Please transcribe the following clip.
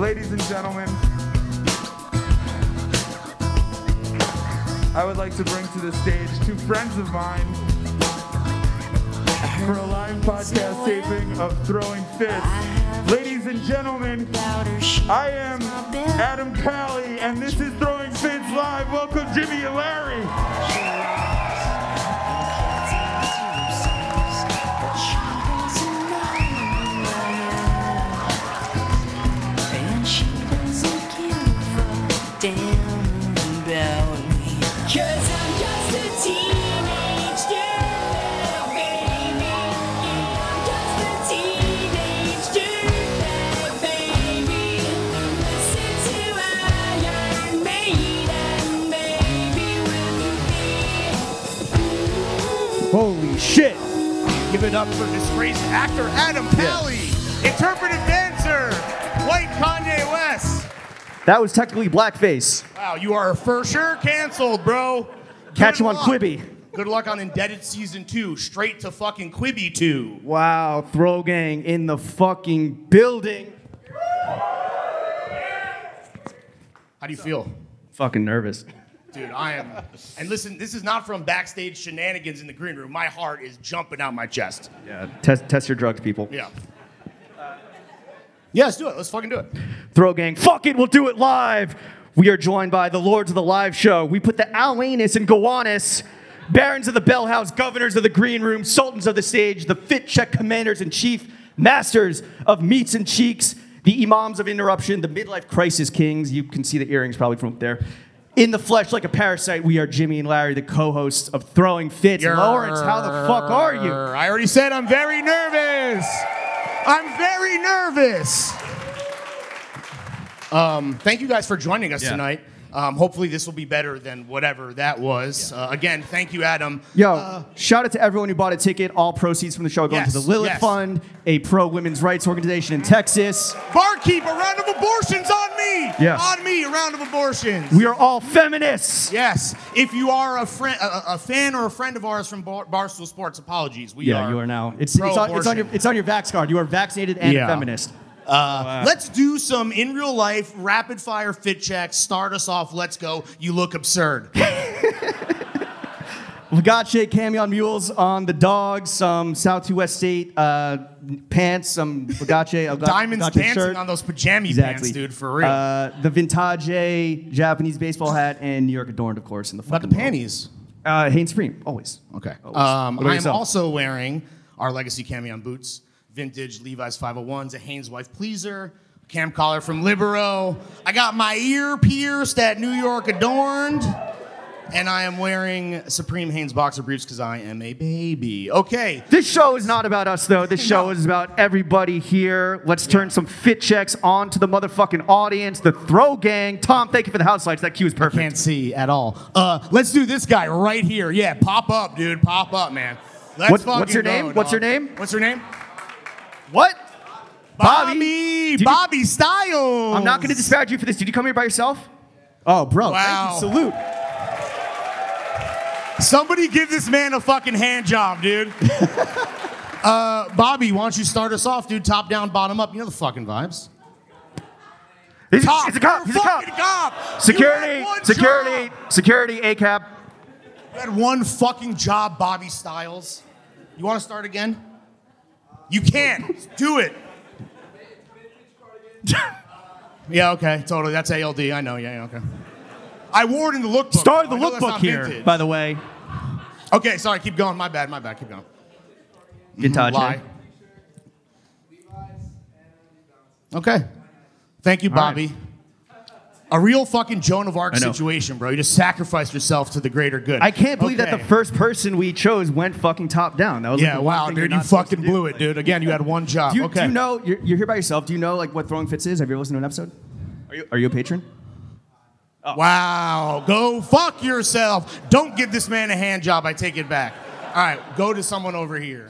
ladies and gentlemen, I would like to bring to the stage two friends of mine for a live podcast taping of Throwing Fits. Ladies and gentlemen, I am Adam Pally, and this is Throwing Fits Live. Welcome, Jimmy and Larry. Damn about me. Cause I'm just a teenage dirtbag, baby. Yeah, I'm just a teenage dirtbag, baby. Listen to Iron Maiden, baby, with me. Holy shit. Give it up for disgraced actor Adam Pally, interpretive dancer, white Kanye West. That was technically blackface. Wow, you are for sure canceled, bro. Catch Good you on luck. Quibi. Good luck on Indebted Season 2, straight to fucking Quibi 2. Wow, throw gang in the fucking building. How do you feel? Fucking nervous. Dude, I am. And listen, this is not from backstage shenanigans in the green room. My heart is jumping out my chest. Yeah, test test your drugs, people. Yeah. Yeah, let's do it. Let's fucking do it. Throw gang, fuck it, we'll do it live. We are joined by the lords of the live show. We put the Alanus and Gowanus, barons of the bell house, governors of the green room, sultans of the stage, the fit check commanders in chief, masters of meats and cheeks, the imams of interruption, the midlife crisis kings. You can see the earrings probably from up there. In the flesh, like a parasite, we are Jimmy and Larry, the co-hosts of Throwing Fits. Lawrence, how the fuck are you? I already said I'm very nervous. I'm very nervous. Um, thank you guys for joining us Yeah. tonight. Um, hopefully, this will be better than whatever that was. Uh, again, thank you, Adam. Yo, shout out to everyone who bought a ticket. All proceeds from the show are going Yes, to the Lilith yes. Fund, a pro women's rights organization in Texas. Barkeep, a round of abortions on me. Yeah. On me, a round of abortions. We are all feminists. yes. If you are a friend, a, a fan or a friend of ours from Bar- Barstool Sports, apologies. We Yeah, are. you are now. It's, it's, on, it's, on your, it's on your Vax card. You are vaccinated and Yeah. feminist. Uh, let's do some in real life rapid fire fit checks. Start us off. Let's go. You look absurd. Legacy camion mules on the dogs, some South2 West8 uh, pants, some. Legacy Diamonds Legacy dancing shirt. on those pajama Exactly. pants, dude, for real. Uh, the vintage Japanese baseball hat and New York adorned, of course, in the About the panties. Uh, Hanes Supreme, always. Okay. Always. Um, I am yourself? also wearing our Legacy Camion boots, vintage Levi's 501s, a Hanes Wife Pleaser, cam collar from Libero. I got my ear pierced at New York adorned. And I am wearing Supreme Hanes boxer briefs because I am a baby. Okay. This show is not about us, though. This show No. is about everybody here. Let's turn some fit checks on to the motherfucking audience, the Throw Gang. Tom, thank you for the house lights. That cue is perfect. I Can't see at all. Uh, let's do this guy right here. Yeah, pop up, dude. Pop up, man. Let's What- fucking what's your go, name? What's your name? What's your name? What? Bobby. You- Bobby Styles. I'm not going to disparage you for this. Did you come here by yourself? Oh, bro. Wow. Thank you. Salute. Somebody give this man a fucking hand job, dude. uh, Bobby, why don't you start us off, dude? Top down, bottom up. You know the fucking vibes. He's, Cop. he's a cop. He's a cop. cop. Security. Security. job. Security. ACAB. You had one fucking job, Bobby Styles. You want to start again? You can't Do it. yeah, okay, totally. That's ALD. I know. Yeah, yeah, okay. I wore it in the lookbook. Start the I know lookbook here, vintage. by the way. Okay, sorry. Keep going. My bad. My bad. Keep going. Vintage. Mm-hmm. Lie. Okay. Thank you, All right. Bobby. A real fucking Joan of Arc I know. situation, bro. You just sacrificed yourself to the greater good. I can't believe that Okay. the first person we chose went fucking top down. That was like Yeah, the one wow, thing you're dude, you not supposed to fucking do. blew it, dude. Again, you had one job. Do you, okay. do you know you're, you're here by yourself? Do you know like what throwing fits is? Have you ever listened to an episode? Are you are you a patron? Oh. Wow, go fuck yourself. Don't give this man a hand job. I take it back. All right, go to someone over here.